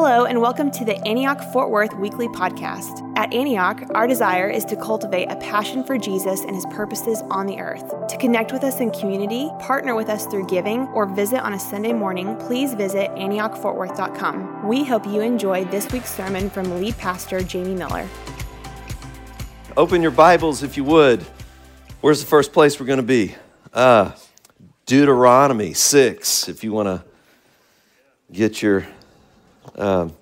Hello, and welcome to the Antioch Fort Worth Weekly Podcast. At Antioch, our desire is to cultivate a passion for Jesus and his purposes on the earth. To connect with us in community, partner with us through giving, or visit on a Sunday morning, please visit AntiochFortWorth.com. We hope you enjoy this week's sermon from lead pastor Jamie Miller. Open your Bibles if you would. Where's the first place we're going to be? Uh, Deuteronomy 6, if you want to get your um,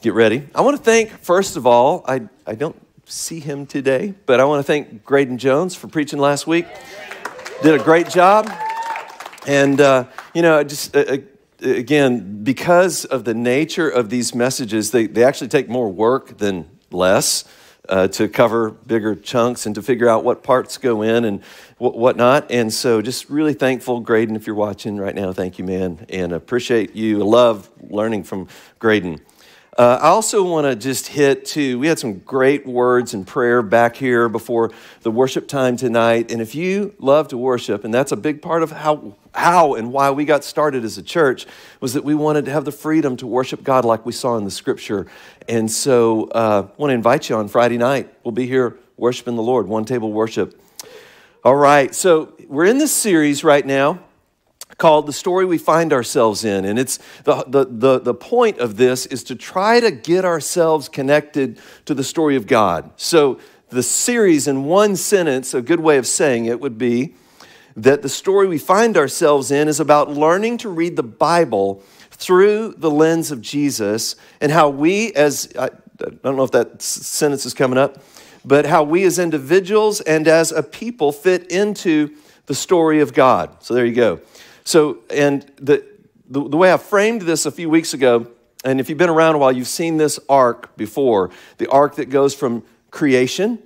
get ready. I want to thank, first of all, I, I don't see him today, but I want to thank Graydon Jones for preaching last week. Did a great job. And, uh, you know, just uh, uh, again, because of the nature of these messages, they, they actually take more work than less. Uh, to cover bigger chunks and to figure out what parts go in and what whatnot. And so, just really thankful, Graydon, if you're watching right now. Thank you, man, and appreciate you. love learning from Graydon. Uh, I also want to just hit too. We had some great words and prayer back here before the worship time tonight. And if you love to worship, and that's a big part of how how and why we got started as a church was that we wanted to have the freedom to worship God like we saw in the Scripture. And so, uh, I want to invite you on Friday night. We'll be here worshiping the Lord, one table worship. All right. So we're in this series right now called The Story We Find Ourselves In. And it's the, the, the, the, point of this is to try to get ourselves connected to the story of God. So, the series, in one sentence, a good way of saying it would be that the story we find ourselves in is about learning to read the Bible through the lens of Jesus and how we, as I, I don't know if that sentence is coming up, but how we as individuals and as a people fit into the story of God. So there you go. So, and the, the, the, way I framed this a few weeks ago, and if you've been around a while, you've seen this arc before the arc that goes from creation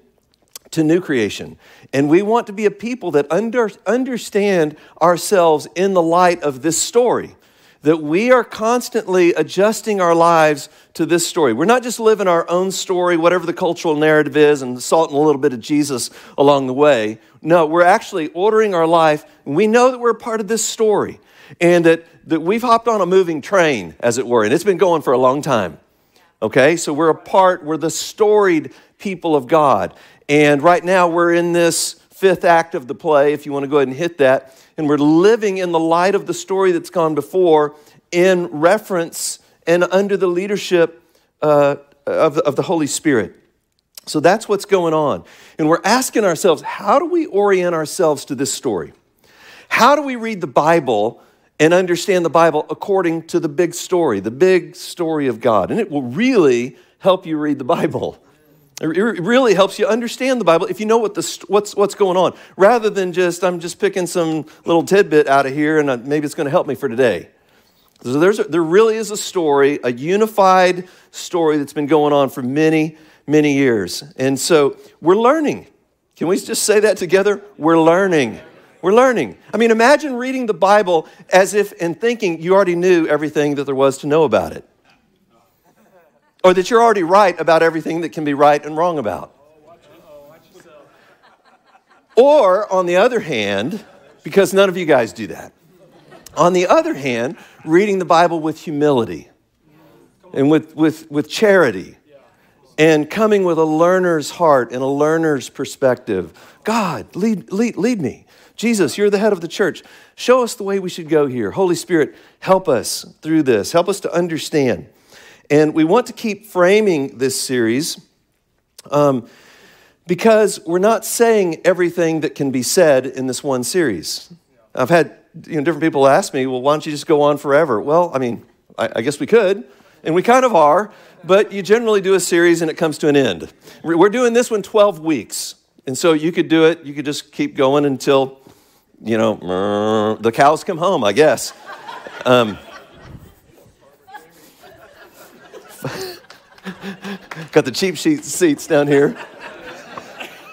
to new creation. And we want to be a people that under, understand ourselves in the light of this story that we are constantly adjusting our lives to this story. We're not just living our own story, whatever the cultural narrative is, and salting a little bit of Jesus along the way. No, we're actually ordering our life. We know that we're a part of this story and that, that we've hopped on a moving train, as it were, and it's been going for a long time. Okay, so we're a part, we're the storied people of God. And right now we're in this fifth act of the play, if you want to go ahead and hit that and we're living in the light of the story that's gone before in reference and under the leadership uh, of, of the Holy Spirit. So that's what's going on. And we're asking ourselves, how do we orient ourselves to this story? How do we read the Bible and understand the Bible according to the big story, the big story of God? And it will really help you read the Bible. It really helps you understand the Bible if you know what the, what's, what's going on, rather than just, I'm just picking some little tidbit out of here and uh, maybe it's going to help me for today. So there's a, there really is a story, a unified story that's been going on for many, many years. And so we're learning. Can we just say that together? We're learning. We're learning. I mean, imagine reading the Bible as if and thinking you already knew everything that there was to know about it or that you're already right about everything that can be right and wrong about. Or, on the other hand, because none of you guys do that, on the other hand, reading the Bible with humility and with, with, with charity and coming with a learner's heart and a learner's perspective. God, lead, lead, lead me. Jesus, you're the head of the church. Show us the way we should go here. Holy Spirit, help us through this. Help us to understand. And we want to keep framing this series um, because we're not saying everything that can be said in this one series. I've had you know, different people ask me, well, why don't you just go on forever? Well, I mean, I, I guess we could, and we kind of are, but you generally do a series and it comes to an end. We're doing this one 12 weeks. And so you could do it, you could just keep going until, you know, the cows come home, I guess. Um, Got the cheap sheet seats down here.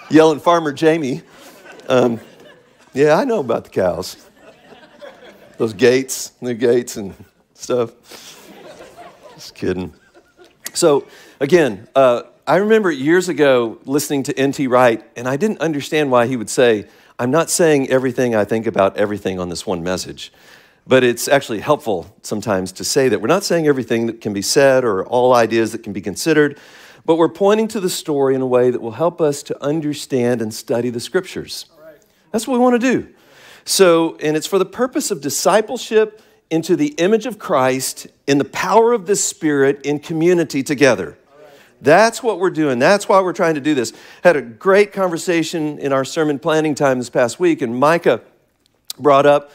Yelling Farmer Jamie. Um, yeah, I know about the cows. Those gates, new gates and stuff. Just kidding. So, again, uh, I remember years ago listening to N.T. Wright, and I didn't understand why he would say, I'm not saying everything I think about everything on this one message. but it's actually helpful sometimes to say that we're not saying everything that can be said or all ideas that can be considered, but we're pointing to the story in a way that will help us to understand and study the scriptures. That's what we want to do. So, and it's for the purpose of discipleship into the image of Christ in the power of the Spirit in community together. That's what we're doing. That's why we're trying to do this. Had a great conversation in our sermon planning time this past week, and Micah brought up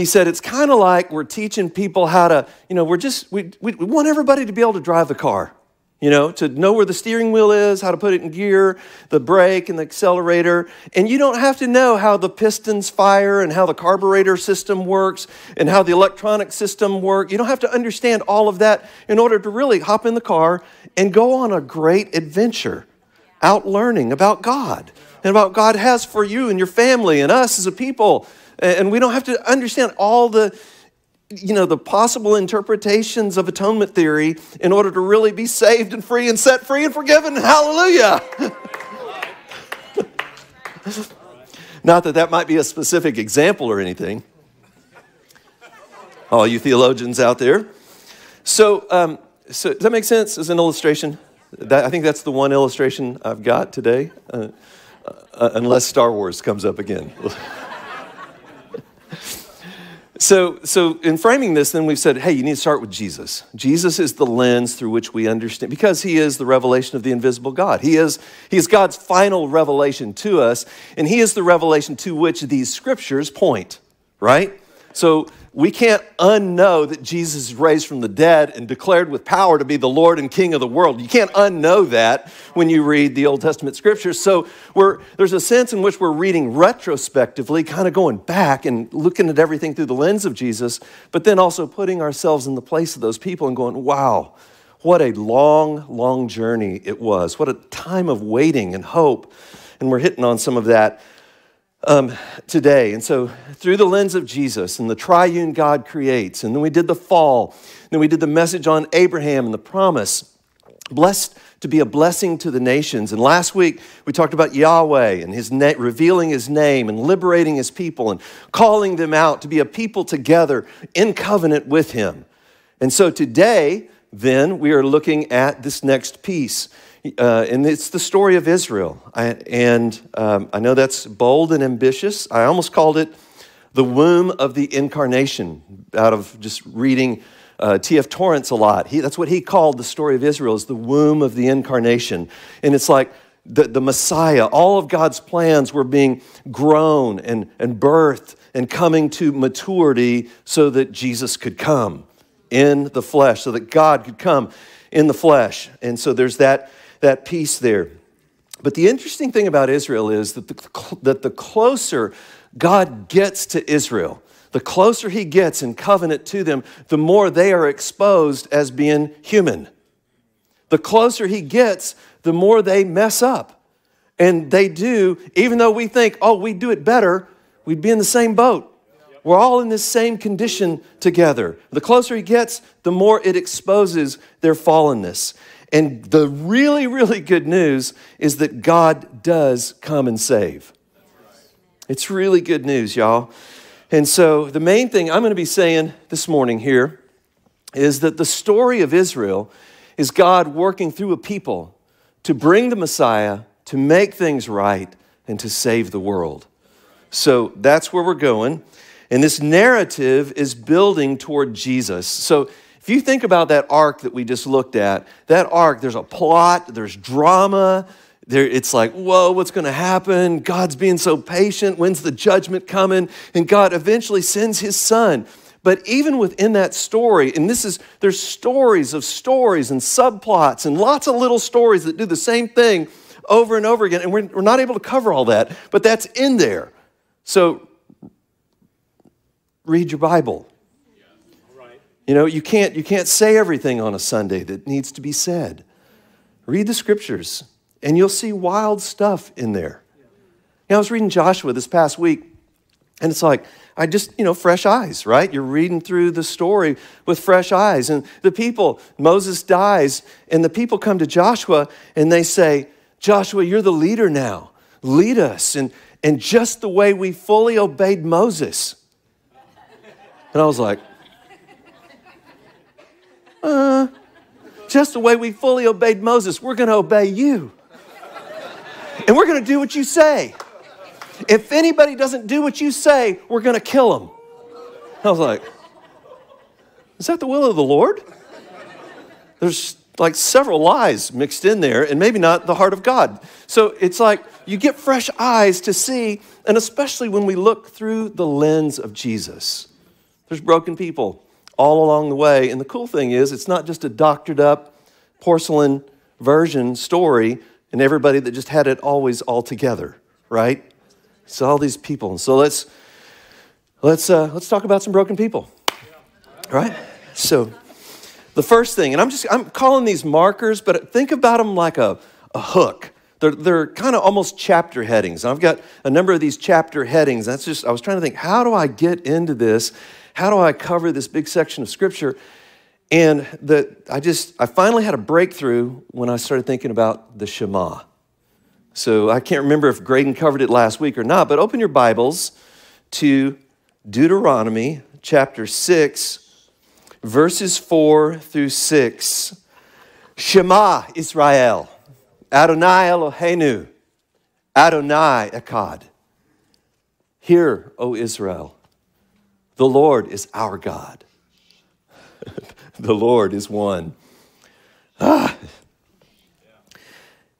he said it's kind of like we're teaching people how to you know we're just we, we, we, want everybody to be able to drive the car you know to know where the steering wheel is how to put it in gear the brake and the accelerator. And you don't have to know how the pistons fire and how the carburetor system works and how the electronic system works you don't have to understand all of that in order to really hop in the car and go on a great adventure out learning about god and about god has for you and your family and us as a people. And we don't have to understand all the you know the possible interpretations of atonement theory in order to really be saved and free and set free and forgiven. Hallelujah. Not that that might be a specific example or anything. All you theologians out there. So um, so does that make sense as an illustration? That, i think that's the one illustration i've got today uh, uh, unless star wars comes up again so, so in framing this, then we've said, hey, you need to start with Jesus. Jesus is the lens through which we understand, because he is the revelation of the invisible God. He is, he is God's final revelation to us, and he is the revelation to which these scriptures point, right? So we can't unknow that Jesus is raised from the dead and declared with power to be the Lord and King of the world. You can't unknow that when you read the Old Testament scriptures. So there's a sense in which we're reading retrospectively, kind of going back and looking at everything through the lens of Jesus, but then also putting ourselves in the place of those people and going, wow, what a long, long journey it was. What a time of waiting and hope. And we're hitting on some of that um, today. And so, through the lens of Jesus and the triune God creates, and then we did the fall, then we did the message on Abraham and the promise, blessed to be a blessing to the nations. And last week we talked about Yahweh and his na- revealing his name and liberating his people and calling them out to be a people together in covenant with him. And so today, then, we are looking at this next piece. Uh, and it's the story of Israel. I, and um, I know that's bold and ambitious. I almost called it the womb of the incarnation out of just reading uh, T.F. Torrance a lot. He, that's what he called the story of Israel, is the womb of the incarnation. And it's like the, the Messiah, all of God's plans were being grown and, and birthed and coming to maturity so that Jesus could come in the flesh, so that God could come in the flesh. And so there's that that peace there. But the interesting thing about Israel is that the, that the closer God gets to Israel, the closer he gets in covenant to them, the more they are exposed as being human. The closer he gets, the more they mess up. And they do, even though we think, oh, we do it better, we'd be in the same boat. We're all in this same condition together. The closer he gets, the more it exposes their fallenness. And the really, really good news is that God does come and save. It's really good news, y'all. And so, the main thing I'm going to be saying this morning here is that the story of Israel is God working through a people to bring the Messiah, to make things right, and to save the world. So, that's where we're going. And this narrative is building toward Jesus. So, if you think about that arc that we just looked at, that arc, there's a plot, there's drama. There, it's like, whoa, what's going to happen? God's being so patient. When's the judgment coming? And God eventually sends his son. But even within that story, and this is, there's stories of stories and subplots and lots of little stories that do the same thing over and over again. And we're, we're not able to cover all that, but that's in there. So read your Bible. You know, you can't, you can't say everything on a Sunday that needs to be said. Read the scriptures, and you'll see wild stuff in there. You know, I was reading Joshua this past week, and it's like, I just, you know, fresh eyes, right? You're reading through the story with fresh eyes. And the people, Moses dies, and the people come to Joshua and they say, Joshua, you're the leader now. Lead us. And, and just the way we fully obeyed Moses, And I was like, uh, just the way we fully obeyed Moses, we're going to obey you. And we're going to do what you say. If anybody doesn't do what you say, we're going to kill them. I was like, is that the will of the Lord? There's like several lies mixed in there, and maybe not the heart of God. So it's like you get fresh eyes to see, and especially when we look through the lens of Jesus. There's broken people all along the way. And the cool thing is, it's not just a doctored up porcelain version story and everybody that just had it always all together, right? It's all these people. and So let's let's uh, let's talk about some broken people, right? So the first thing, and I'm just I'm calling these markers, but think about them like a, a hook. They're, they're kind of almost chapter headings. and I've got a number of these chapter headings. That's just I was trying to think, how do I get into this how do I cover this big section of scripture? And the, I just, I finally had a breakthrough when I started thinking about the Shema. So I can't remember if Graydon covered it last week or not, but open your Bibles to Deuteronomy chapter 6, verses 4 through 6. Shema Israel, Adonai Eloheinu, Adonai Echad. Hear, O Israel, the Lord is our God. the Lord is one. Ah.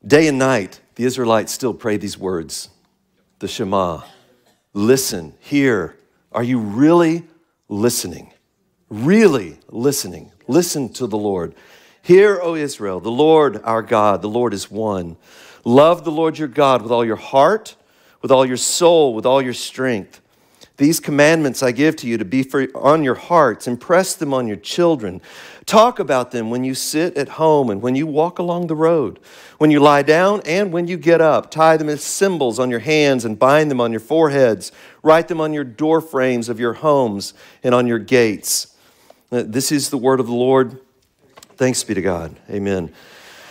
Day and night, the Israelites still pray these words the Shema. Listen, hear. Are you really listening? Really listening. Listen to the Lord. Hear, O Israel, the Lord our God, the Lord is one. Love the Lord your God with all your heart, with all your soul, with all your strength. These commandments I give to you to be for, on your hearts. Impress them on your children. Talk about them when you sit at home and when you walk along the road, when you lie down and when you get up. Tie them as symbols on your hands and bind them on your foreheads. Write them on your door frames of your homes and on your gates. Uh, this is the word of the Lord. Thanks be to God. Amen.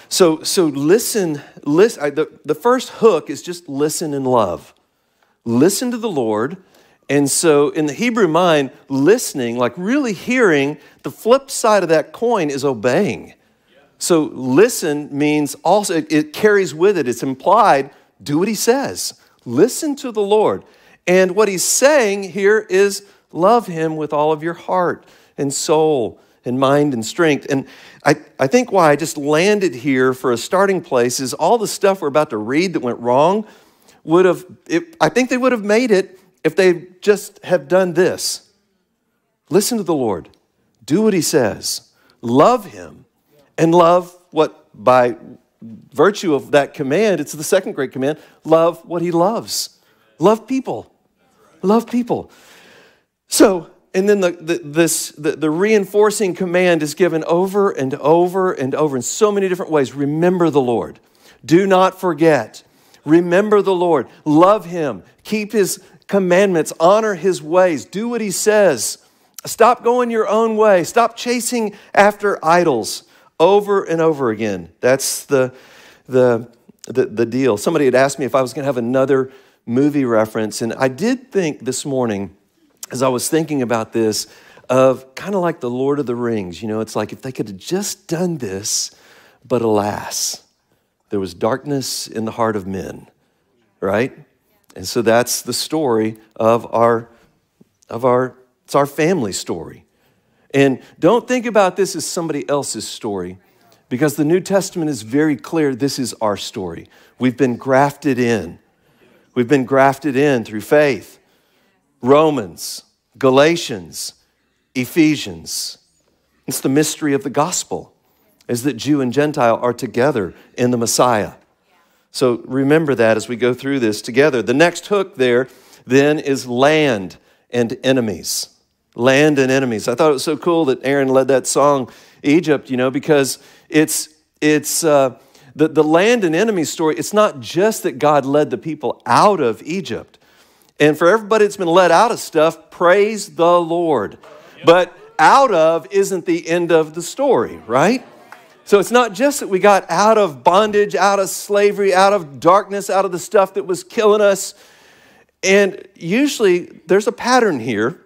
So, so listen, listen. The, the first hook is just listen and love. Listen to the Lord and so, in the Hebrew mind, listening, like really hearing, the flip side of that coin is obeying. So, listen means also, it, it, carries with it, it's implied, do what he says. Listen to the Lord. And what he's saying here is love him with all of your heart and soul and mind and strength. And I, I think why I just landed here for a starting place is all the stuff we're about to read that went wrong would have, it, I think they would have made it if they just have done this listen to the Lord, do what He says, love Him, and love what by virtue of that command, it's the second great command love what He loves. Love people. Love people. So, and then the, the, this, the, the reinforcing command is given over and over and over in so many different ways. Remember the Lord. Do not forget. Remember the Lord. Love Him. Keep His commandments, honor his ways, do what he says. Stop going your own way. Stop chasing after idols over and over again. That's the, the, the, the deal. Somebody had asked me if I was going to have another movie reference, and I did think this morning, as I was thinking about this, of kind of like the Lord of the Rings. You know, it's like if they could have just done this, but alas, there was darkness in the heart of men, right? And so that's the story of our, of our, it's our family story. And don't think about this as somebody else's story because the New Testament is very clear this is our story. We've been grafted in. We've been grafted in through faith. Romans, Galatians, Ephesians. It's the mystery of the gospel is that Jew and Gentile are together in the Messiah. So remember that as we go through this together. The next hook there then is land and enemies. Land and enemies. I thought it was so cool that Aaron led that song, Egypt, you know, because it's, it's, uh, the, the land and enemies story, it's not just that God led the people out of Egypt. And for everybody that's been let out of stuff, praise the Lord. But out of isn't the end of the story, right? So it's not just that we got out of bondage, out of slavery, out of darkness, out of the stuff that was killing us. And usually there's a pattern here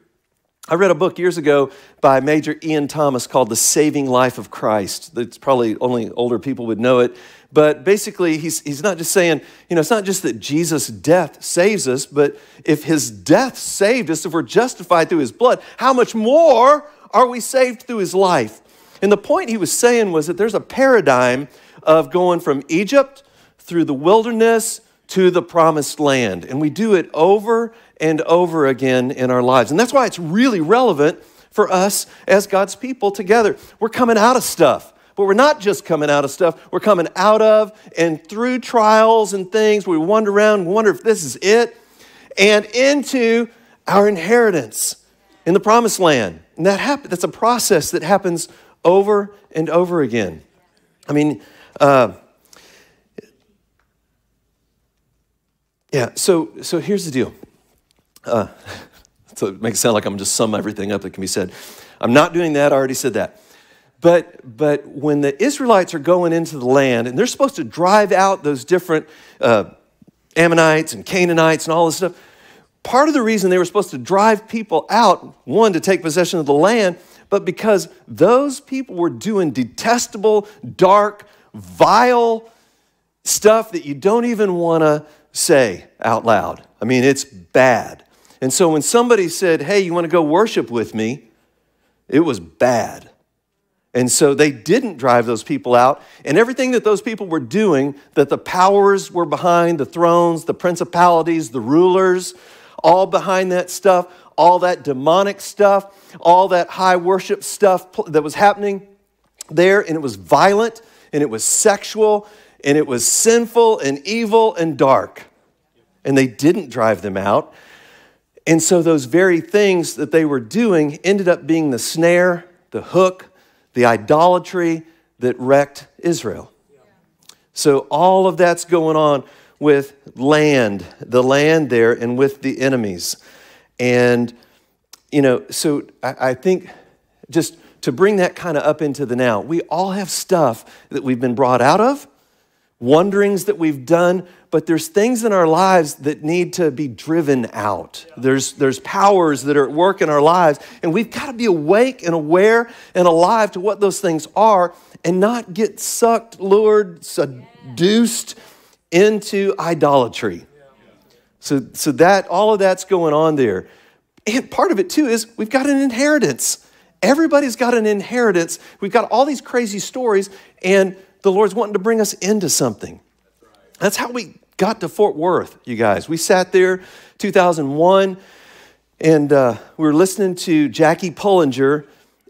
I read a book years ago by Major Ian Thomas called The Saving Life of Christ. That's probably only older people would know it. But basically, he's, he's not just saying, you know, it's not just that Jesus' death saves us, but if his death saved us, if we're justified through his blood, how much more are we saved through his life? And the point he was saying was that there's a paradigm of going from Egypt through the wilderness to the promised land. And we do it over and over again in our lives. And that's why it's really relevant for us as God's people together. We're coming out of stuff, but we're not just coming out of stuff, we're coming out of and through trials and things. We wander around wonder if this is it, and into our inheritance in the promised land. And that happen, that's a process that happens over and over again. I mean, uh, yeah, so, so here's the deal. Uh, so it makes it sound like I'm just sum everything up that can be said. I'm not doing that, I already said that. But, but when the Israelites are going into the land and they're supposed to drive out those different uh, Ammonites and Canaanites and all this stuff, part of the reason they were supposed to drive people out, one, to take possession of the land, but because those people were doing detestable, dark, vile stuff that you don't even want to say out loud. I mean, it's bad. And so when somebody said, Hey, you want to go worship with me? It was bad. And so they didn't drive those people out. And everything that those people were doing, that the powers were behind, the thrones, the principalities, the rulers, all behind that stuff, all that demonic stuff, all that high worship stuff that was happening there, and it was violent, and it was sexual, and it was sinful and evil and dark. And they didn't drive them out. And so those very things that they were doing ended up being the snare, the hook, the idolatry that wrecked Israel. So all of that's going on with land, the land there, and with the enemies. And, you know, so I, I think just to bring that kind of up into the now, we all have stuff that we've been brought out of, wanderings that we've done, but there's things in our lives that need to be driven out. There's, there's powers that are at work in our lives, and we've got to be awake and aware and alive to what those things are and not get sucked, lured, seduced into idolatry. So, so that all of that's going on there. And part of it too is we've got an inheritance. Everybody's got an inheritance. We've got all these crazy stories, and the Lord's wanting to bring us into something. That's how we got to Fort Worth, you guys. We sat there 2001, and uh, we were listening to Jackie Pullinger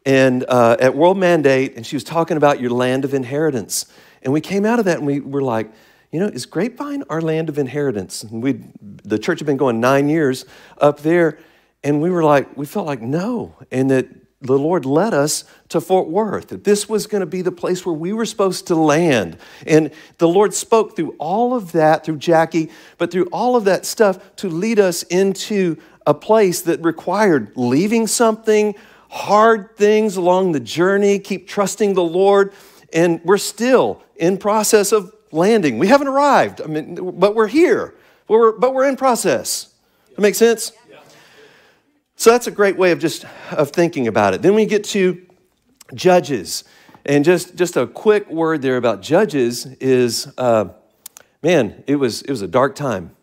and uh, at World Mandate, and she was talking about your land of inheritance. And we came out of that and we were like, you know, is Grapevine our land of inheritance? And we, the church had been going nine years up there, and we were like, we felt like no, and that the Lord led us to Fort Worth, that this was going to be the place where we were supposed to land. And the Lord spoke through all of that, through Jackie, but through all of that stuff to lead us into a place that required leaving something, hard things along the journey, keep trusting the Lord. And we're still in process of landing. We haven't arrived, I mean, but we're here. But we're, but we're in process. That makes sense? So that's a great way of just of thinking about it. Then we get to judges. And just, just a quick word there about judges is, uh, man, it was, it was a dark time.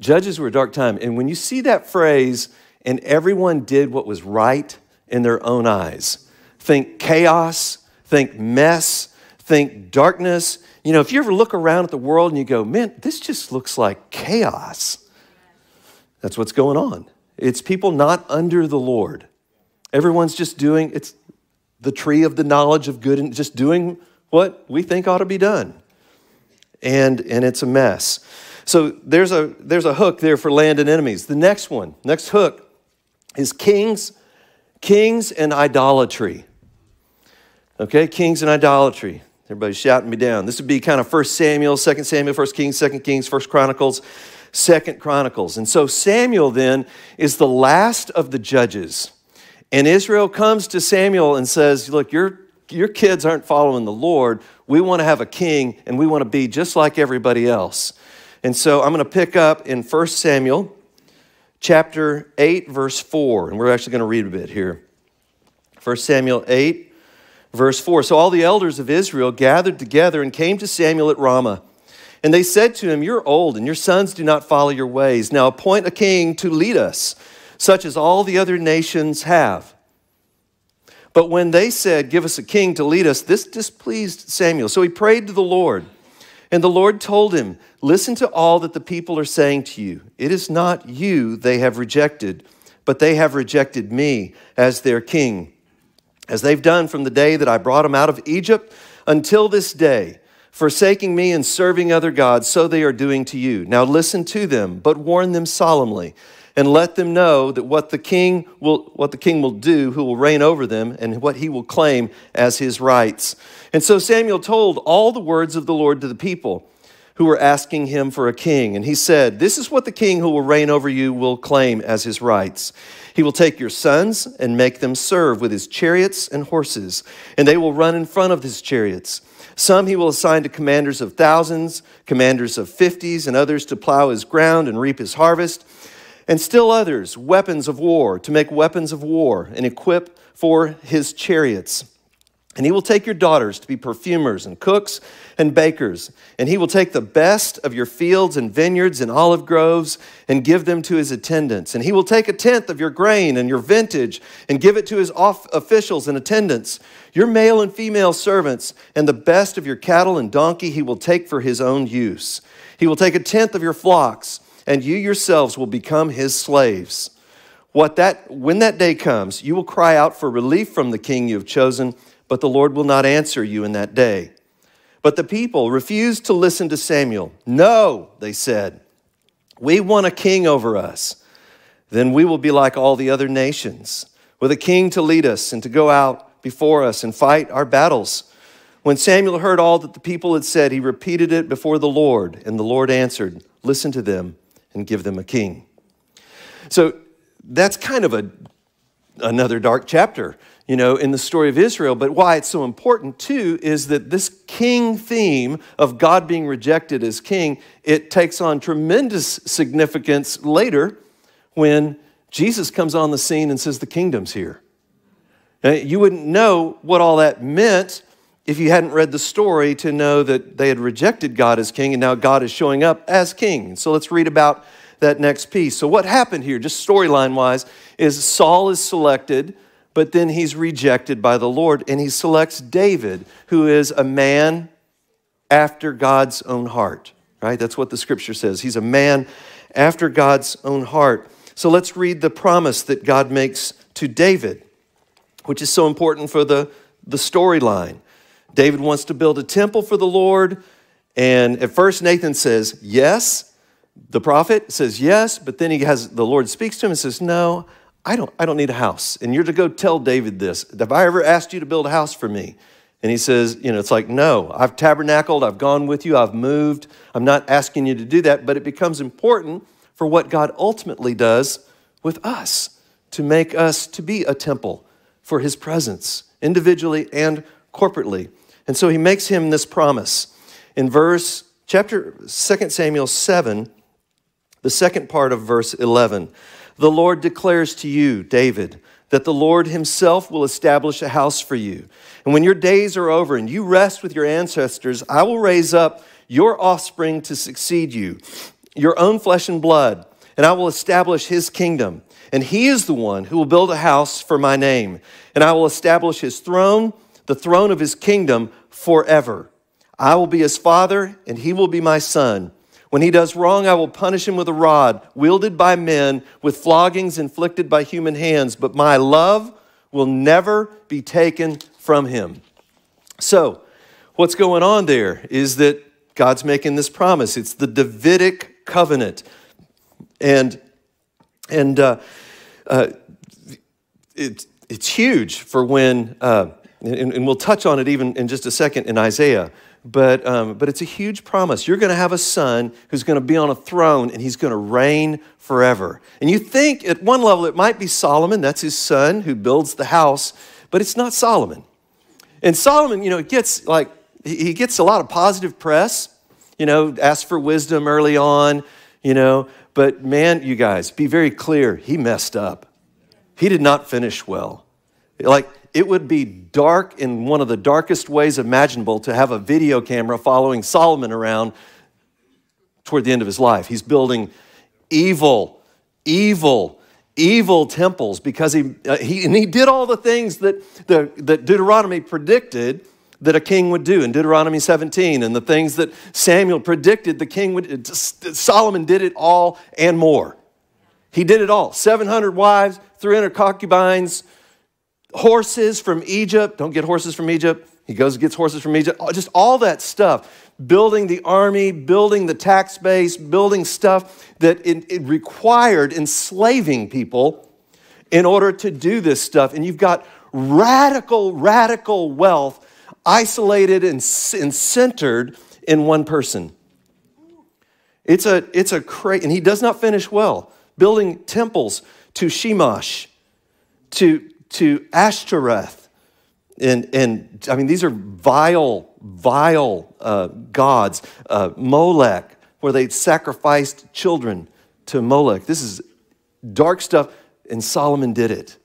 Judges were a dark time. And when you see that phrase, and everyone did what was right in their own eyes, think chaos, think mess, think darkness, you know, if you ever look around at the world and you go, man, this just looks like chaos, that's what's going on. It's people not under the Lord. Everyone's just doing, it's the tree of the knowledge of good and just doing what we think ought to be done. And, and it's a mess. So there's a, there's a hook there for land and enemies. The next one, next hook, is kings, kings and idolatry. Okay, kings and idolatry. Everybody's shouting me down. This would be kind of 1 Samuel, 2 Samuel, 1 Kings, 2 Kings, 1 Chronicles, 2 Chronicles. And so Samuel then is the last of the judges. And Israel comes to Samuel and says, Look, your, your kids aren't following the Lord. We want to have a king and we want to be just like everybody else. And so I'm going to pick up in 1 Samuel chapter 8, verse 4, and we're actually going to read a bit here. 1 Samuel 8, verse 4. So all the elders of Israel gathered together and came to Samuel at Ramah. And they said to him, You're old, and your sons do not follow your ways. Now appoint a king to lead us, such as all the other nations have. But when they said, Give us a king to lead us, this displeased Samuel. So he prayed to the Lord. And the Lord told him, Listen to all that the people are saying to you. It is not you they have rejected, but they have rejected me as their king, as they've done from the day that I brought them out of Egypt until this day. Forsaking me and serving other gods, so they are doing to you. Now listen to them, but warn them solemnly and let them know that what the king will what the king will do who will reign over them and what he will claim as his rights and so samuel told all the words of the lord to the people who were asking him for a king and he said this is what the king who will reign over you will claim as his rights he will take your sons and make them serve with his chariots and horses and they will run in front of his chariots some he will assign to commanders of thousands commanders of fifties and others to plow his ground and reap his harvest and still others, weapons of war, to make weapons of war and equip for his chariots. And he will take your daughters to be perfumers and cooks and bakers. And he will take the best of your fields and vineyards and olive groves and give them to his attendants. And he will take a tenth of your grain and your vintage and give it to his officials and attendants. Your male and female servants and the best of your cattle and donkey he will take for his own use. He will take a tenth of your flocks and you yourselves will become his slaves. What that, when that day comes, you will cry out for relief from the king you have chosen, but the Lord will not answer you in that day. But the people refused to listen to Samuel. No, they said, we want a king over us. Then we will be like all the other nations, with a king to lead us and to go out before us and fight our battles. When Samuel heard all that the people had said, he repeated it before the Lord, and the Lord answered, Listen to them and give them a king. So that's kind of a, another dark chapter, you know, in the story of Israel. But why it's so important, too, is that this king theme of God being rejected as king, it takes on tremendous significance later when Jesus comes on the scene and says, The kingdom's here. Eh, you wouldn't know what all that meant if you hadn't read the story to know that they had rejected God as king and now God is showing up as king. So let's read about that next piece. So, what happened here, just storyline wise, is Saul is selected, but then he's rejected by the Lord and he selects David, who is a man after God's own heart, right? That's what the scripture says. He's a man after God's own heart. So, let's read the promise that God makes to David, which is so important for the, the storyline. David wants to build a temple for the Lord. And at first, Nathan says, Yes. The prophet says, Yes. But then he has the Lord speaks to him and says, No, I don't, I don't need a house. And you're to go tell David this. Have I ever asked you to build a house for me? And he says, You know, it's like, No, I've tabernacled, I've gone with you, I've moved. I'm not asking you to do that. But it becomes important for what God ultimately does with us to make us to be a temple for his presence, individually and corporately. And so he makes him this promise. In verse, chapter 2 Samuel 7, the second part of verse 11, the Lord declares to you, David, that the Lord himself will establish a house for you. And when your days are over and you rest with your ancestors, I will raise up your offspring to succeed you, your own flesh and blood, and I will establish his kingdom. And he is the one who will build a house for my name, and I will establish his throne the throne of his kingdom forever. I will be his father, and he will be my son. When he does wrong, I will punish him with a rod, wielded by men, with floggings inflicted by human hands, but my love will never be taken from him. So, what's going on there is that God's making this promise. It's the Davidic covenant. And, and uh, uh, it, it's huge for when. Uh, and, and, we'll touch on it even in just a second in Isaiah. But, um, but it's a huge promise. You're going to have a son who's going to be on a throne and he's going to reign forever. And you think at one level it might be Solomon, that's his son who builds the house, but it's not Solomon. And Solomon, you know, gets like, he gets a lot of positive press, you know, asks for wisdom early on, you know. But man, you guys, be very clear. He messed up. He did not finish well. Like, it would be dark in one of the darkest ways imaginable to have a video camera following Solomon around toward the end of his life. He's building evil, evil, evil temples because he, uh, he, and he did all the things that, the, that Deuteronomy predicted that a king would do in Deuteronomy 17 and the things that Samuel predicted the king would, Solomon did it all and more. He did it all 700 wives, 300 concubines, horses from Egypt. Don't get horses from Egypt. He goes and gets horses from Egypt. Just all that stuff. Building the army, building the tax base, building stuff that it, it required enslaving people in order to do this stuff. And you've got radical, radical wealth isolated and, and centered in one person. It's a, it's a crazy, and he does not finish well. Building temples to Shemash, to, to Ashtoreth. And, and I mean, these are vile, vile uh, gods. Uh, Molech, where they sacrificed children to Molech. This is dark stuff, and Solomon did it.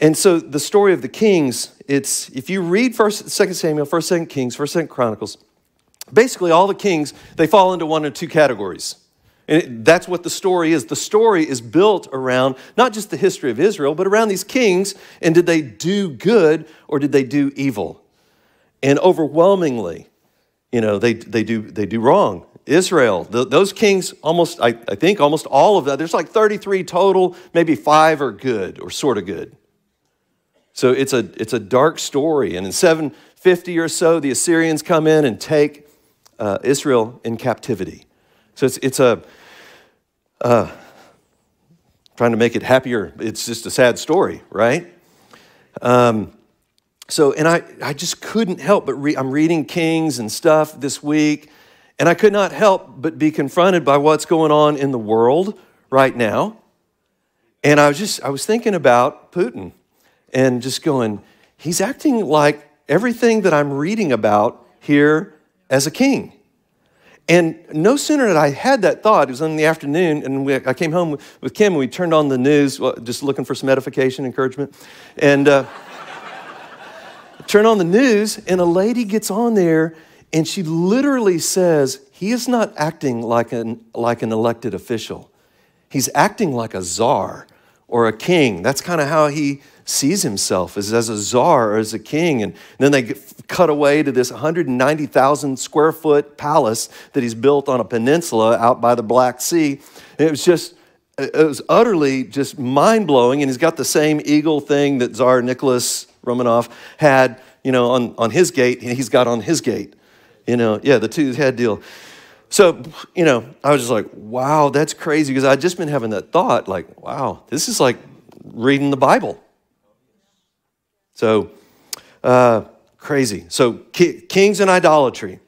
And so the story of the kings, it's if you read first, second Samuel, first, second Kings, first, second Chronicles, basically all the kings, they fall into one or two categories. And it, that's what the story is. The story is built around not just the history of Israel, but around these kings and did they do good or did they do evil? And overwhelmingly, you know, they, they, do, they do wrong. Israel, the, those kings, almost, I, I think almost all of that, there's like 33 total, maybe five are good or sort of good. So it's a, it's a dark story. And in 750 or so, the Assyrians come in and take uh, Israel in captivity. So it's, it's a, uh, trying to make it happier, it's just a sad story, right? Um, so, and I, I just couldn't help but I'm reading Kings and stuff this week, and I could not help but be confronted by what's going on in the world right now. And I was just, I was thinking about Putin and just going, he's acting like everything that I'm reading about here as a king. And no sooner did I had that thought, it was in the afternoon, and we, I came home with Kim and we turned on the news, just looking for some edification, encouragement. And uh, turn on the news, and a lady gets on there and she literally says, He is not acting like an, like an elected official. He's acting like a czar or a king. That's kind of how he sees himself as, as a czar or as a king. And, then they cut away to this 190,000 square foot palace that he's built on a peninsula out by the Black Sea. It was just, it was utterly just mind blowing. And he's got the same eagle thing that Tsar Nicholas Romanov had, you know, on, on his gate, he's got on his gate. You know, yeah, the two head deal. So, you know, I was just like, wow, that's crazy because I'd just been having that thought, like, wow, this is like reading the Bible. So, uh, crazy. So, ki- kings and idolatry.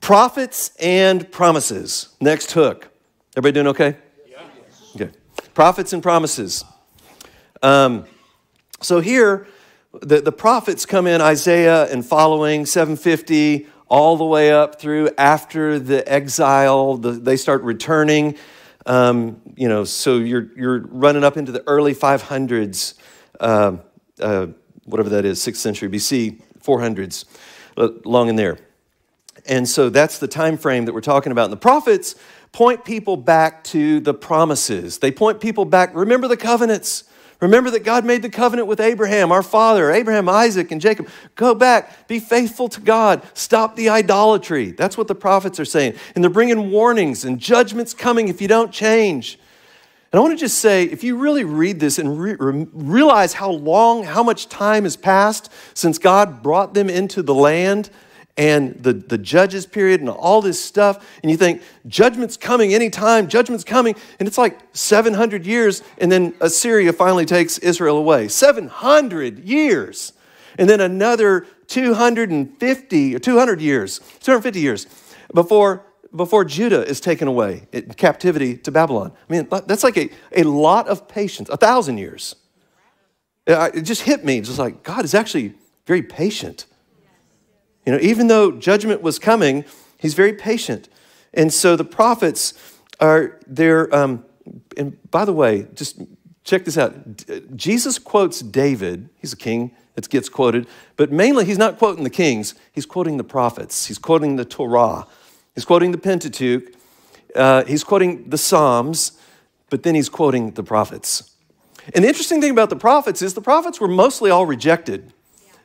Prophets and promises. Next hook. Everybody doing okay? Yeah. Okay. Prophets and promises. Um, so here, the, the prophets come in Isaiah and following 750 all the way up through after the exile. The, they start returning. Um, you know, so you're, you're running up into the early 500s, uh, uh, whatever that is, 6th century BC, 400s, uh, long in there. And so that's the time frame that we're talking about. And the prophets point people back to the promises. They point people back, remember the covenants. Remember that God made the covenant with Abraham, our father, Abraham, Isaac, and Jacob. Go back, be faithful to God, stop the idolatry. That's what the prophets are saying. And they're bringing warnings and judgments coming if you don't change. And I want to just say if you really read this and re- realize how long, how much time has passed since God brought them into the land, and the, the judges period and all this stuff, and you think, judgment's coming anytime, judgment's coming, and it's like 700 years, and then Assyria finally takes Israel away. 700 years. And then another 250 or 200 years, 250 years before, before Judah is taken away in captivity to Babylon. I mean, that's like a, a lot of patience, a thousand years. Uh, it just hit me, just like, God is actually very patient. You know, even though judgment was coming, He's very patient. And so the prophets are there. Um, and by the way, just check this out. Jesus quotes David. He's a king. It gets quoted. But mainly, he's not quoting the kings. He's quoting the prophets. He's quoting the Torah. He's quoting the Pentateuch. Uh, he's quoting the Psalms. But then he's quoting the prophets. And the interesting thing about the prophets is the prophets were mostly all rejected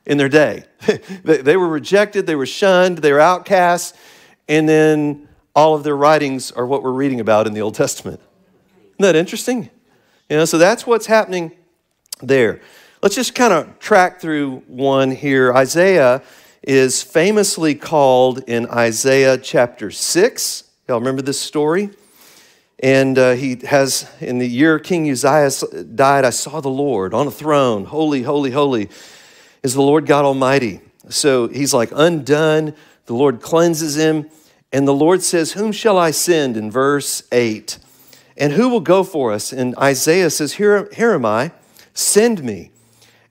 in their day. they were rejected, they were shunned, they were outcasts, and then all of their writings are what we're reading about in the Old Testament. Isn't that interesting? You know, so that's what's happening there. Let's just kind of track through one here. Isaiah is famously called in Isaiah chapter 6. Y'all remember this story? And uh, he has, in the year King Uzziah died, I saw the Lord on a throne. Holy, holy, holy is the Lord God Almighty. So he's like undone. The Lord cleanses him. And the Lord says, Whom shall I send? in verse 8. And who will go for us? And Isaiah says, Here, here am I, send me.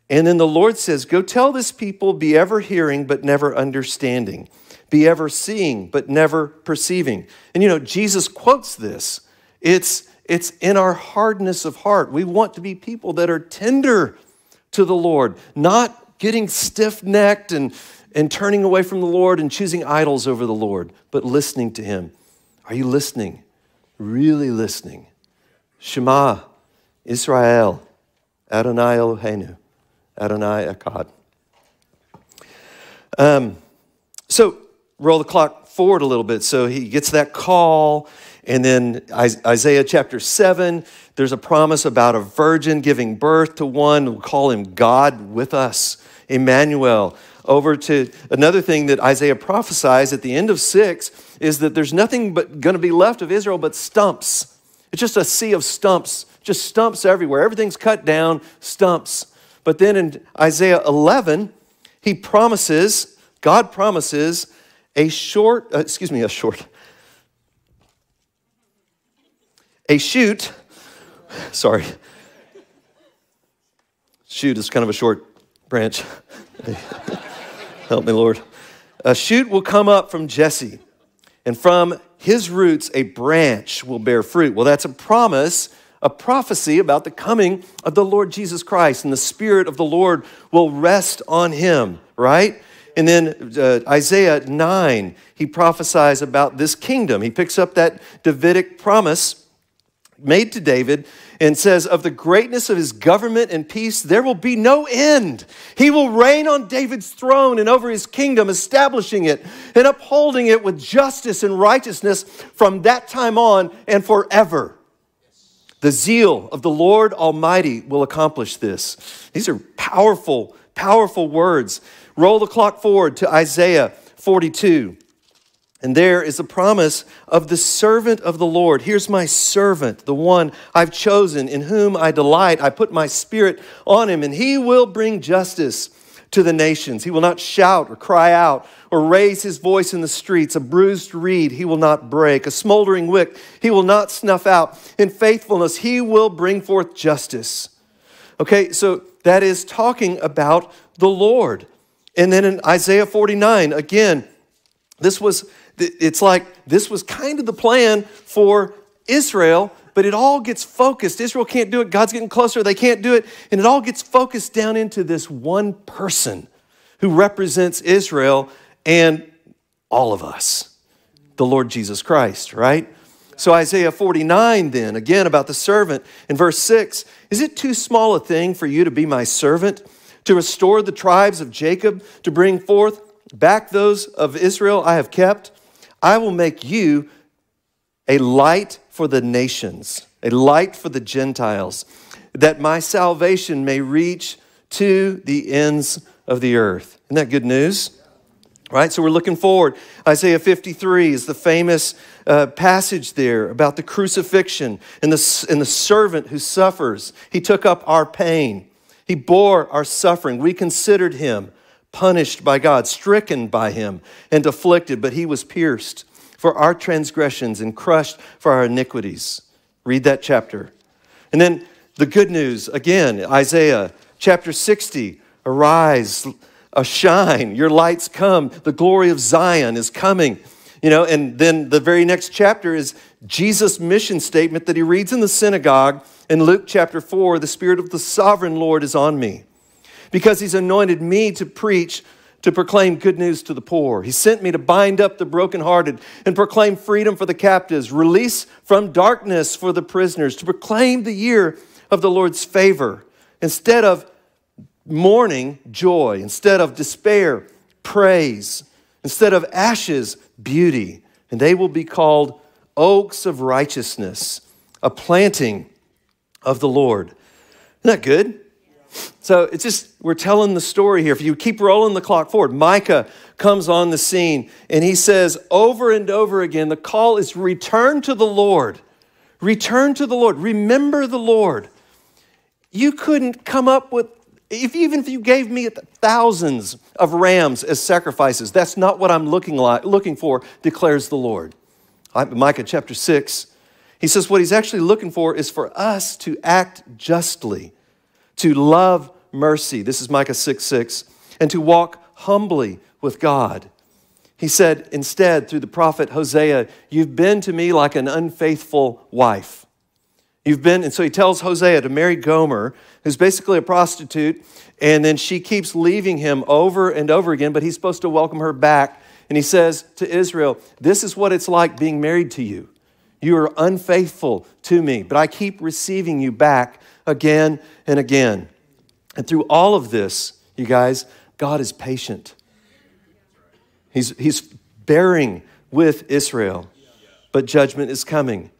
And then the Lord says, Go tell this people, be ever hearing, but never understanding, be ever seeing, but never perceiving. And you know, Jesus quotes this. It's, it's in our hardness of heart. We want to be people that are tender to the Lord, not getting stiff necked and, and turning away from the Lord and choosing idols over the Lord, but listening to Him. Are you listening? Really listening? Shema, Israel, Adonai Eloheinu, Adonai Echad. Um, so roll the clock forward a little bit. So he gets that call and then Isaiah chapter 7, there's a promise about a virgin giving birth to one. We'll call him God with us, Emmanuel. Over to another thing that Isaiah prophesies at the end of 6 is that there's nothing but going to be left of Israel but stumps. It's just a sea of stumps, just stumps everywhere. Everything's cut down, stumps. But then in Isaiah 11, he promises, God promises a short, uh, excuse me, a short, a shoot, sorry, shoot is kind of a short branch. Help me, Lord. A shoot will come up from Jesse, and from his roots a branch will bear fruit. Well, that's a promise, a prophecy about the coming of the Lord Jesus Christ, and the Spirit of the Lord will rest on him, right? And then uh, Isaiah 9, he prophesies about this kingdom. He picks up that Davidic promise made to David and says, Of the greatness of his government and peace, there will be no end. He will reign on David's throne and over his kingdom, establishing it and upholding it with justice and righteousness from that time on and forever. The zeal of the Lord Almighty will accomplish this. These are powerful, powerful words. Roll the clock forward to Isaiah 42. And there is a promise of the servant of the Lord. Here's my servant, the one I've chosen, in whom I delight. I put my spirit on him, and he will bring justice to the nations. He will not shout or cry out or raise his voice in the streets. A bruised reed he will not break, a smoldering wick he will not snuff out. In faithfulness he will bring forth justice. Okay, so that is talking about the Lord. And then in Isaiah 49, again, this was it's like this was kind of the plan for Israel, but it all gets focused. Israel can't do it. God's getting closer. They can't do it. And it all gets focused down into this one person who represents Israel and all of us the Lord Jesus Christ, right? So, Isaiah 49, then, again about the servant in verse 6 Is it too small a thing for you to be my servant, to restore the tribes of Jacob, to bring forth back those of Israel I have kept? I will make you a light for the nations, a light for the Gentiles, that my salvation may reach to the ends of the earth. Isn't that good news? Right? So we're looking forward. Isaiah 53 is the famous uh, passage there about the crucifixion and the, and the servant who suffers. He took up our pain, he bore our suffering. We considered him punished by God, stricken by him, and afflicted, but he was pierced for our transgressions and crushed for our iniquities. Read that chapter. And then the good news again, Isaiah chapter 60 Arise, shine, your lights come, the glory of Zion is coming. You know, and then the very next chapter is Jesus' mission statement that he reads in the synagogue in Luke chapter 4 The Spirit of the sovereign Lord is on me because he's anointed me to preach, to proclaim good news to the poor. He sent me to bind up the brokenhearted and proclaim freedom for the captives, release from darkness for the prisoners, to proclaim the year of the Lord's favor. Instead of mourning, joy. Instead of despair, praise. Instead of ashes, beauty. And they will be called oaks of righteousness, a planting of the Lord. Isn't that good? So it's just, we're telling the story here. If you keep rolling the clock forward, Micah comes on the scene and he says over and over again the call is return to the Lord. Return to the Lord. Remember the Lord. You couldn't come up with if, even if you gave me thousands of rams as sacrifices, that's not what I'm looking, like, looking for, declares the Lord. Micah chapter 6, he says what he's actually looking for is for us to act justly, to love mercy. This is Micah 6 6, and to walk humbly with God. He said instead, through the prophet Hosea, You've been to me like an unfaithful wife. You've been, and so he tells Hosea to marry Gomer, who's basically a prostitute, and then she keeps leaving him over and over again, but he's supposed to welcome her back. And he says to Israel, This is what it's like being married to you. You are unfaithful to me, but I keep receiving you back again and again. And through all of this, you guys, God is patient. He's, he's bearing with Israel, but judgment is coming.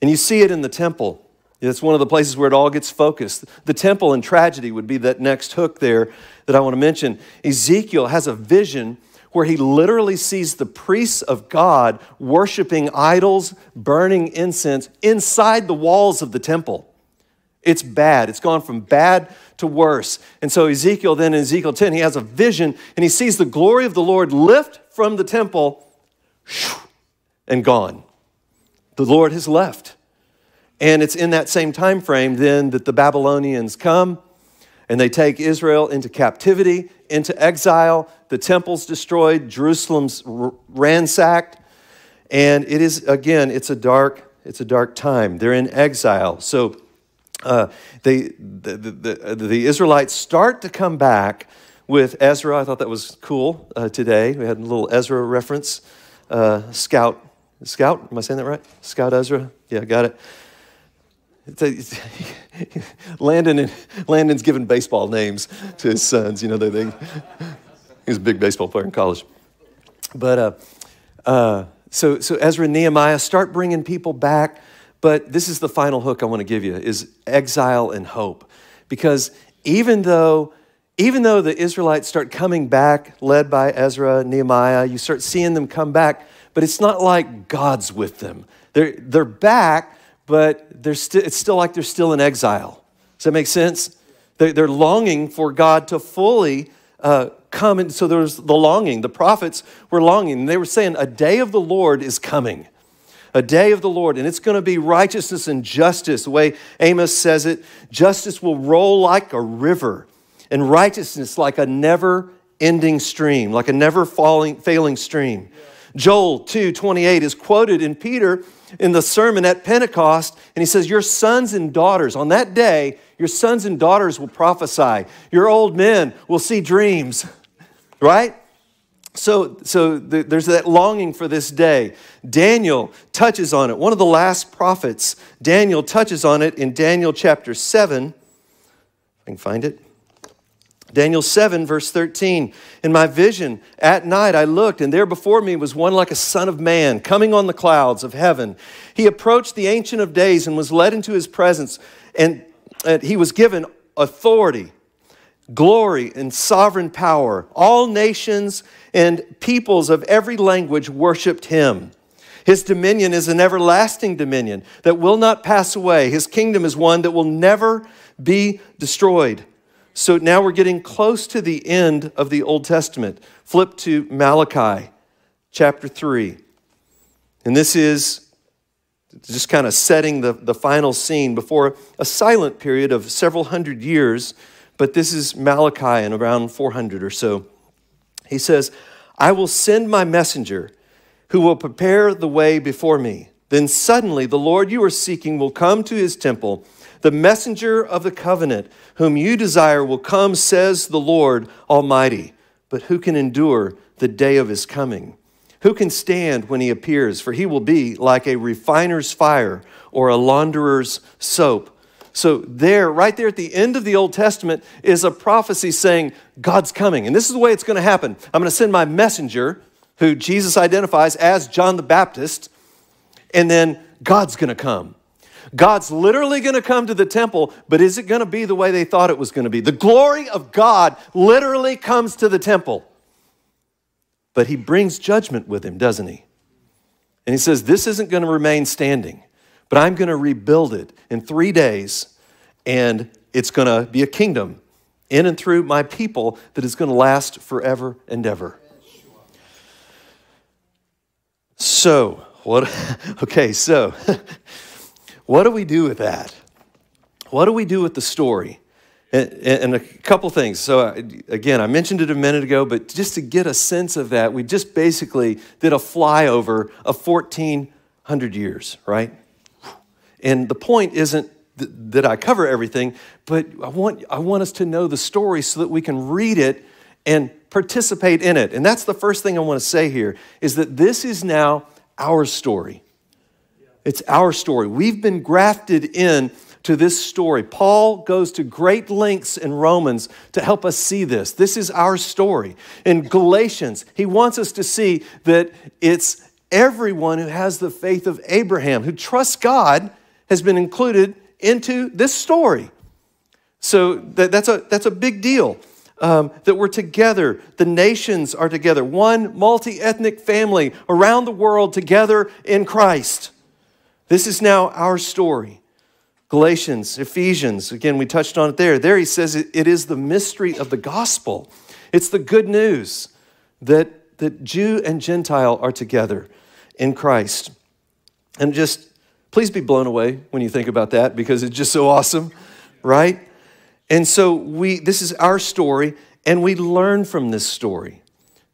And you see it in the temple. It's one of the places where it all gets focused. The temple and tragedy would be that next hook there that I want to mention. Ezekiel has a vision where he literally sees the priests of God worshiping idols, burning incense inside the walls of the temple. It's bad. It's gone from bad to worse. And so Ezekiel, then in Ezekiel 10, he has a vision and he sees the glory of the Lord lift from the temple and gone. The Lord has left. And it's in that same time frame then that the Babylonians come and they take Israel into captivity, into exile. The temple's destroyed, Jerusalem's ransacked. And it is, again, it's a dark, it's a dark time. They're in exile. So uh, they, the, the, the, Israelites start to come back with Ezra. I thought that was cool uh, today. We had a little Ezra reference. Uh, scout Scout, am I saying that right? Scout Ezra? Yeah, got it. It's a, it's, Landon and, Landon's given baseball names to his sons. You know, they, they, he was a big baseball player in college. But uh, uh, so, so Ezra and Nehemiah start bringing people back. But this is the final hook I want to give you is exile and hope. Because even though even though the Israelites start coming back, led by Ezra, Nehemiah, you start seeing them come back, but it's not like God's with them. They're, they're back, but they're st- it's still like they're still in exile. Does that make sense? They're, longing for God to fully uh, come. And so there's the longing. The prophets were longing. They were saying, A day of the Lord is coming. A day of the Lord, and it's going to be righteousness and justice. The way Amos says it, justice will roll like a river, and righteousness like a never ending stream, like a never falling, failing stream. Joel 2 28 is quoted in Peter in the sermon at Pentecost, and he says, Your sons and daughters, on that day, your sons and daughters will prophesy, your old men will see dreams, right? So, so the, there's that longing for this day. Daniel touches on it. One of the last prophets, Daniel touches on it in Daniel chapter 7. I can find it. Daniel 7, verse 13. In my vision at night I looked, and there before me was one like a son of man coming on the clouds of heaven. He approached the Ancient of Days and was led into his presence, and, and he was given authority, glory, and sovereign power. All nations and peoples of every language worshiped him. His dominion is an everlasting dominion that will not pass away. His kingdom is one that will never be destroyed. So now we're getting close to the end of the Old Testament. Flip to Malachi chapter 3. And this is just kind of setting the, the final scene before a silent period of several hundred years, but this is Malachi in around 400 or so. He says, I will send my messenger who will prepare the way before me. Then suddenly the Lord you are seeking will come to his temple. The messenger of the covenant, whom you desire, will come, says the Lord Almighty. But who can endure the day of his coming? Who can stand when he appears? For he will be like a refiner's fire or a launderer's soap. So, there, right there at the end of the Old Testament, is a prophecy saying God's coming. And this is the way it's going to happen. I'm going to send my messenger, who Jesus identifies as John the Baptist, and then God's going to come. God's literally going to come to the temple, but is it going to be the way they thought it was going to be? The glory of God literally comes to the temple. But he brings judgment with him, doesn't he? And he says, This isn't going to remain standing, but I'm going to rebuild it in three days, and it's going to be a kingdom in and through my people that is going to last forever and ever. So, what, okay, so what do we do with that? What do we do with the story? And, and, a couple things. So, again, I mentioned it a minute ago, but just to get a sense of that, we just basically did a flyover of 1,400 years, right? And the point isn't th- that I cover everything, but I want, I want us to know the story so that we can read it and participate in it. And that's the first thing I want to say here is that this is now our story. It's our story. We've been grafted in to this story. Paul goes to great lengths in Romans to help us see this. This is our story. In Galatians, he wants us to see that it's everyone who has the faith of Abraham, who trusts God, has been included into this story. So that, that's, a, that's a big deal. Um, that we're together. The nations are together. One multi ethnic family around the world together in Christ. This is now our story. Galatians, Ephesians, again, we touched on it there. There he says it, it is the mystery of the gospel. It's the good news that, that Jew and Gentile are together in Christ. And just please be blown away when you think about that because it's just so awesome, right? And so we this is our story and we learn from this story.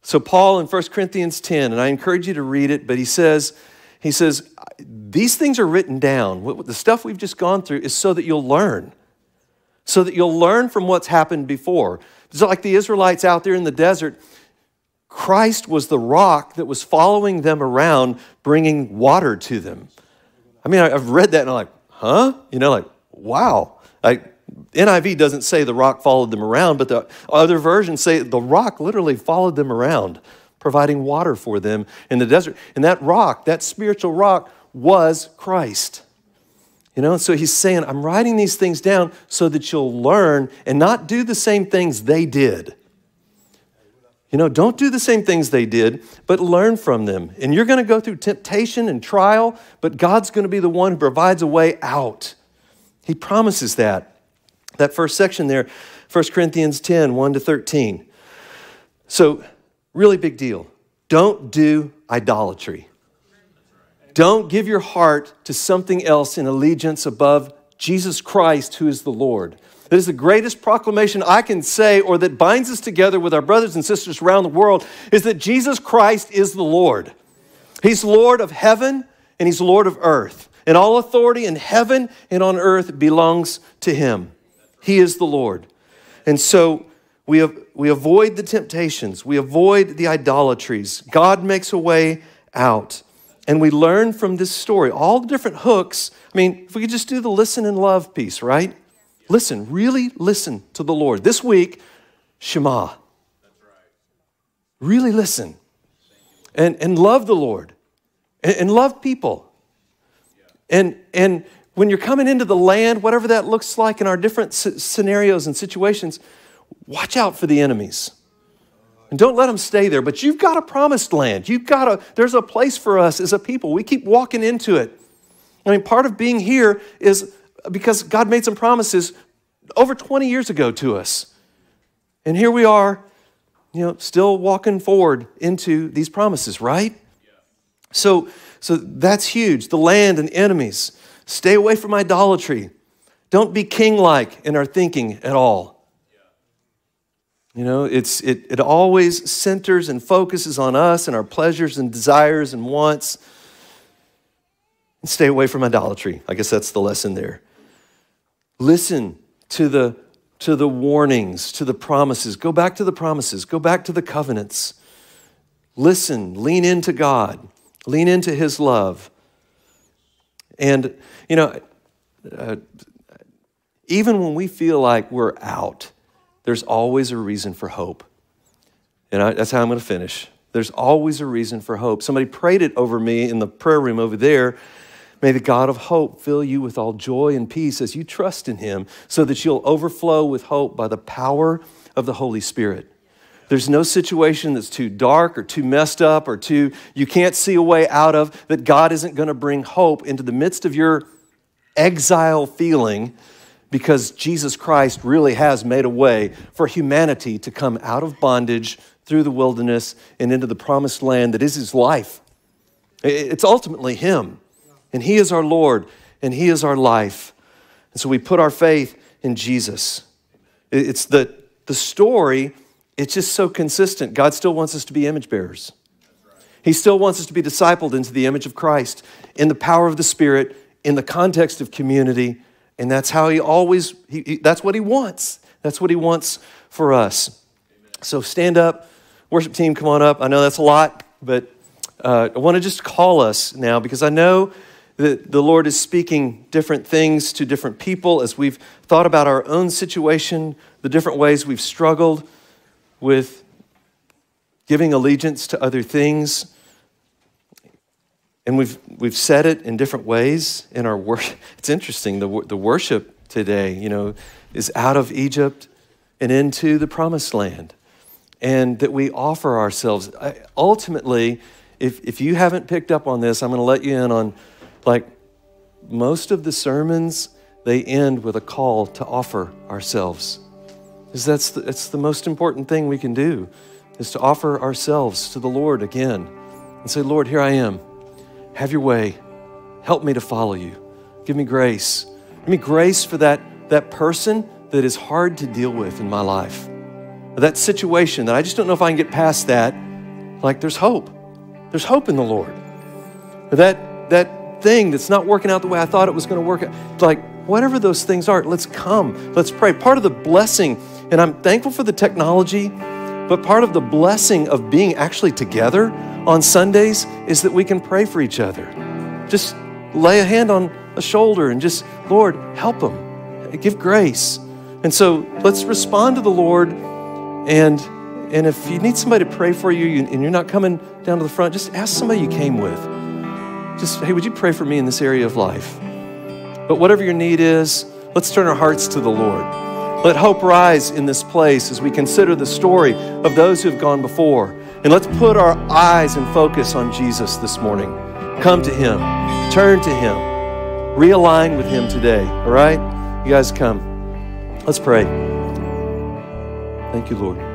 So Paul in 1 Corinthians 10 and I encourage you to read it, but he says he says these things are written down. The stuff we've just gone through is so that you'll learn. So that you'll learn from what's happened before. It's like the Israelites out there in the desert. Christ was the rock that was following them around, bringing water to them. I mean, I've read that and I'm like, huh? You know, like, wow. Like, NIV doesn't say the rock followed them around, but the other versions say the rock literally followed them around, providing water for them in the desert. And that rock, that spiritual rock, was Christ. You know, so he's saying, I'm writing these things down so that you'll learn and not do the same things they did. You know, don't do the same things they did, but learn from them. And you're going to go through temptation and trial, but God's going to be the one who provides a way out. He promises that that first section there, 1 Corinthians 10 1 to 13. So, really big deal. Don't do idolatry. Don't give your heart to something else in allegiance above Jesus Christ, who is the Lord. That is the greatest proclamation I can say, or that binds us together with our brothers and sisters around the world, is that Jesus Christ is the Lord. He's Lord of heaven and He's Lord of earth. And all authority in heaven and on earth belongs to Him. He is the Lord. And so we, have, we avoid the temptations, we avoid the idolatries. God makes a way out. And we learn from this story all the different hooks. I mean, if we could just do the listen and love piece, right? Listen, really listen to the Lord. This week, Shema. Really listen and, and love the Lord and, and love people. And, and when you're coming into the land, whatever that looks like in our different scenarios and situations, watch out for the enemies. And don't let them stay there. But you've got a promised land. You've got a, there's a place for us as a people. We keep walking into it. I mean, part of being here is because God made some promises over 20 years ago to us. And here we are, you know, still walking forward into these promises, right? So, so that's huge. The land and enemies. Stay away from idolatry. Don't be king like in our thinking at all. You know, it's, it, it always centers and focuses on us and our pleasures and desires and wants. And stay away from idolatry. I guess that's the lesson there. Listen to the, to the warnings, to the promises. Go back to the promises, go back to the covenants. Listen, lean into God, lean into His love. And, you know, uh, even when we feel like we're out, there's always a reason for hope. And I, that's how I'm going to finish. There's always a reason for hope. Somebody prayed it over me in the prayer room over there. May the God of hope fill you with all joy and peace as you trust in him, so that you'll overflow with hope by the power of the Holy Spirit. There's no situation that's too dark or too messed up or too you can't see a way out of that God isn't going to bring hope into the midst of your exile feeling because Jesus Christ really has made a way for humanity to come out of bondage through the wilderness and into the promised land that is his life. It's ultimately him. And he is our Lord and he is our life. And so we put our faith in Jesus. It's the, the story it's just so consistent. God still wants us to be image bearers. He still wants us to be discipled into the image of Christ in the power of the Spirit, in the context of community. And that's how he always, he, he, that's what he wants. That's what he wants for us. Amen. So stand up. Worship team, come on up. I know that's a lot, but uh, I want to just call us now because I know that the Lord is speaking different things to different people as we've thought about our own situation, the different ways we've struggled with giving allegiance to other things. And we've, we've said it in different ways in our worship. It's interesting, the, the worship today, you know, is out of Egypt and into the promised land. And that we offer ourselves. I, ultimately, if, if you haven't picked up on this, I'm going to let you in on like most of the sermons, they end with a call to offer ourselves. Because that's the, that's the most important thing we can do, is to offer ourselves to the Lord again and say, Lord, here I am. Have your way. Help me to follow you. Give me grace. Give me grace for that, that person that is hard to deal with in my life. That situation that I just don't know if I can get past that. Like there's hope. There's hope in the Lord. That, that thing that's not working out the way I thought it was going to work out. Like whatever those things are, let's come. Let's pray. Part of the blessing and I'm thankful for the technology, but part of the blessing of being actually together on Sundays is that we can pray for each other. Just lay a hand on a shoulder and just, Lord, help them, give grace. And so let's respond to the Lord. And, and if you need somebody to pray for you and you're not coming down to the front, just ask somebody you came with. Just, hey, would you pray for me in this area of life? But whatever your need is, let's turn our hearts to the Lord. Let hope rise in this place as we consider the story of those who have gone before. And let's put our eyes and focus on Jesus this morning. Come to Him, turn to Him, realign with Him today. All right? You guys come. Let's pray. Thank you, Lord.